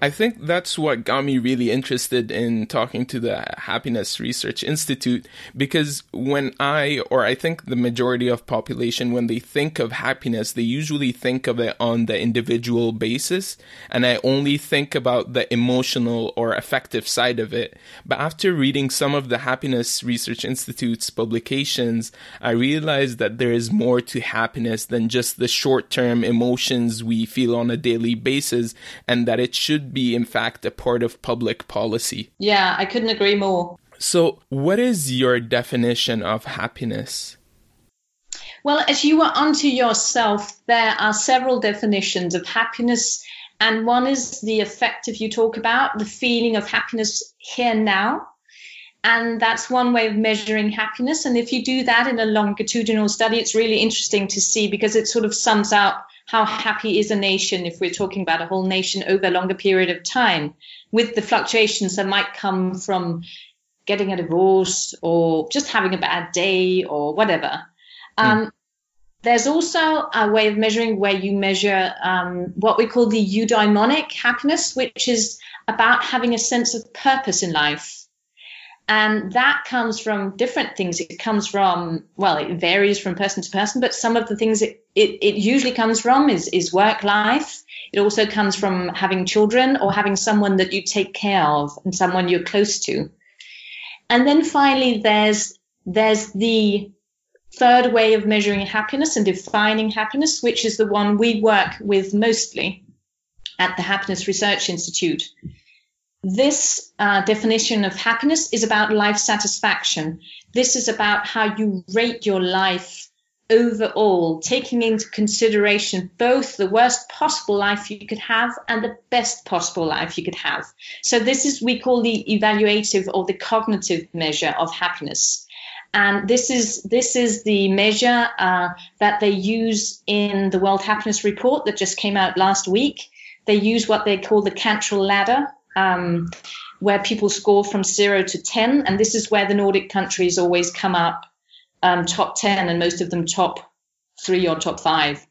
I think that's what got me really interested in talking to the Happiness Research Institute because when I, or I think the majority of population, when they think of happiness, they usually think of it on the individual basis. And I only think about the emotional or affective side of it. But after reading some of the Happiness Research Institute's publications, I realized that there is more to happiness than just the short term emotions we feel on a daily basis and that it should be, in fact, a part of public policy. Yeah, I couldn't agree more. So, what is your definition of happiness? Well, as you were onto yourself, there are several definitions of happiness. And one is the effect affective you talk about, the feeling of happiness here now. And that's one way of measuring happiness. And if you do that in a longitudinal study, it's really interesting to see because it sort of sums out how happy is a nation if we're talking about a whole nation over a longer period of time with the fluctuations that might come from getting a divorce or just having a bad day or whatever. Mm. Um, there's also a way of measuring where you measure um, what we call the eudaimonic happiness, which is about having a sense of purpose in life. And that comes from different things. It comes from, well, it varies from person to person, but some of the things it, it, it usually comes from is, is work life. It also comes from having children or having someone that you take care of and someone you're close to. And then finally, there's, there's the third way of measuring happiness and defining happiness, which is the one we work with mostly at the Happiness Research Institute. This uh, definition of happiness is about life satisfaction. This is about how you rate your life overall, taking into consideration both the worst possible life you could have and the best possible life you could have. So this is we call the evaluative or the cognitive measure of happiness. And this is this is the measure uh, that they use in the World Happiness Report that just came out last week. They use what they call the Cantril ladder, um, where people score from zero to 10. And this is where the Nordic countries always come up um, top 10 and most of them top three or top five.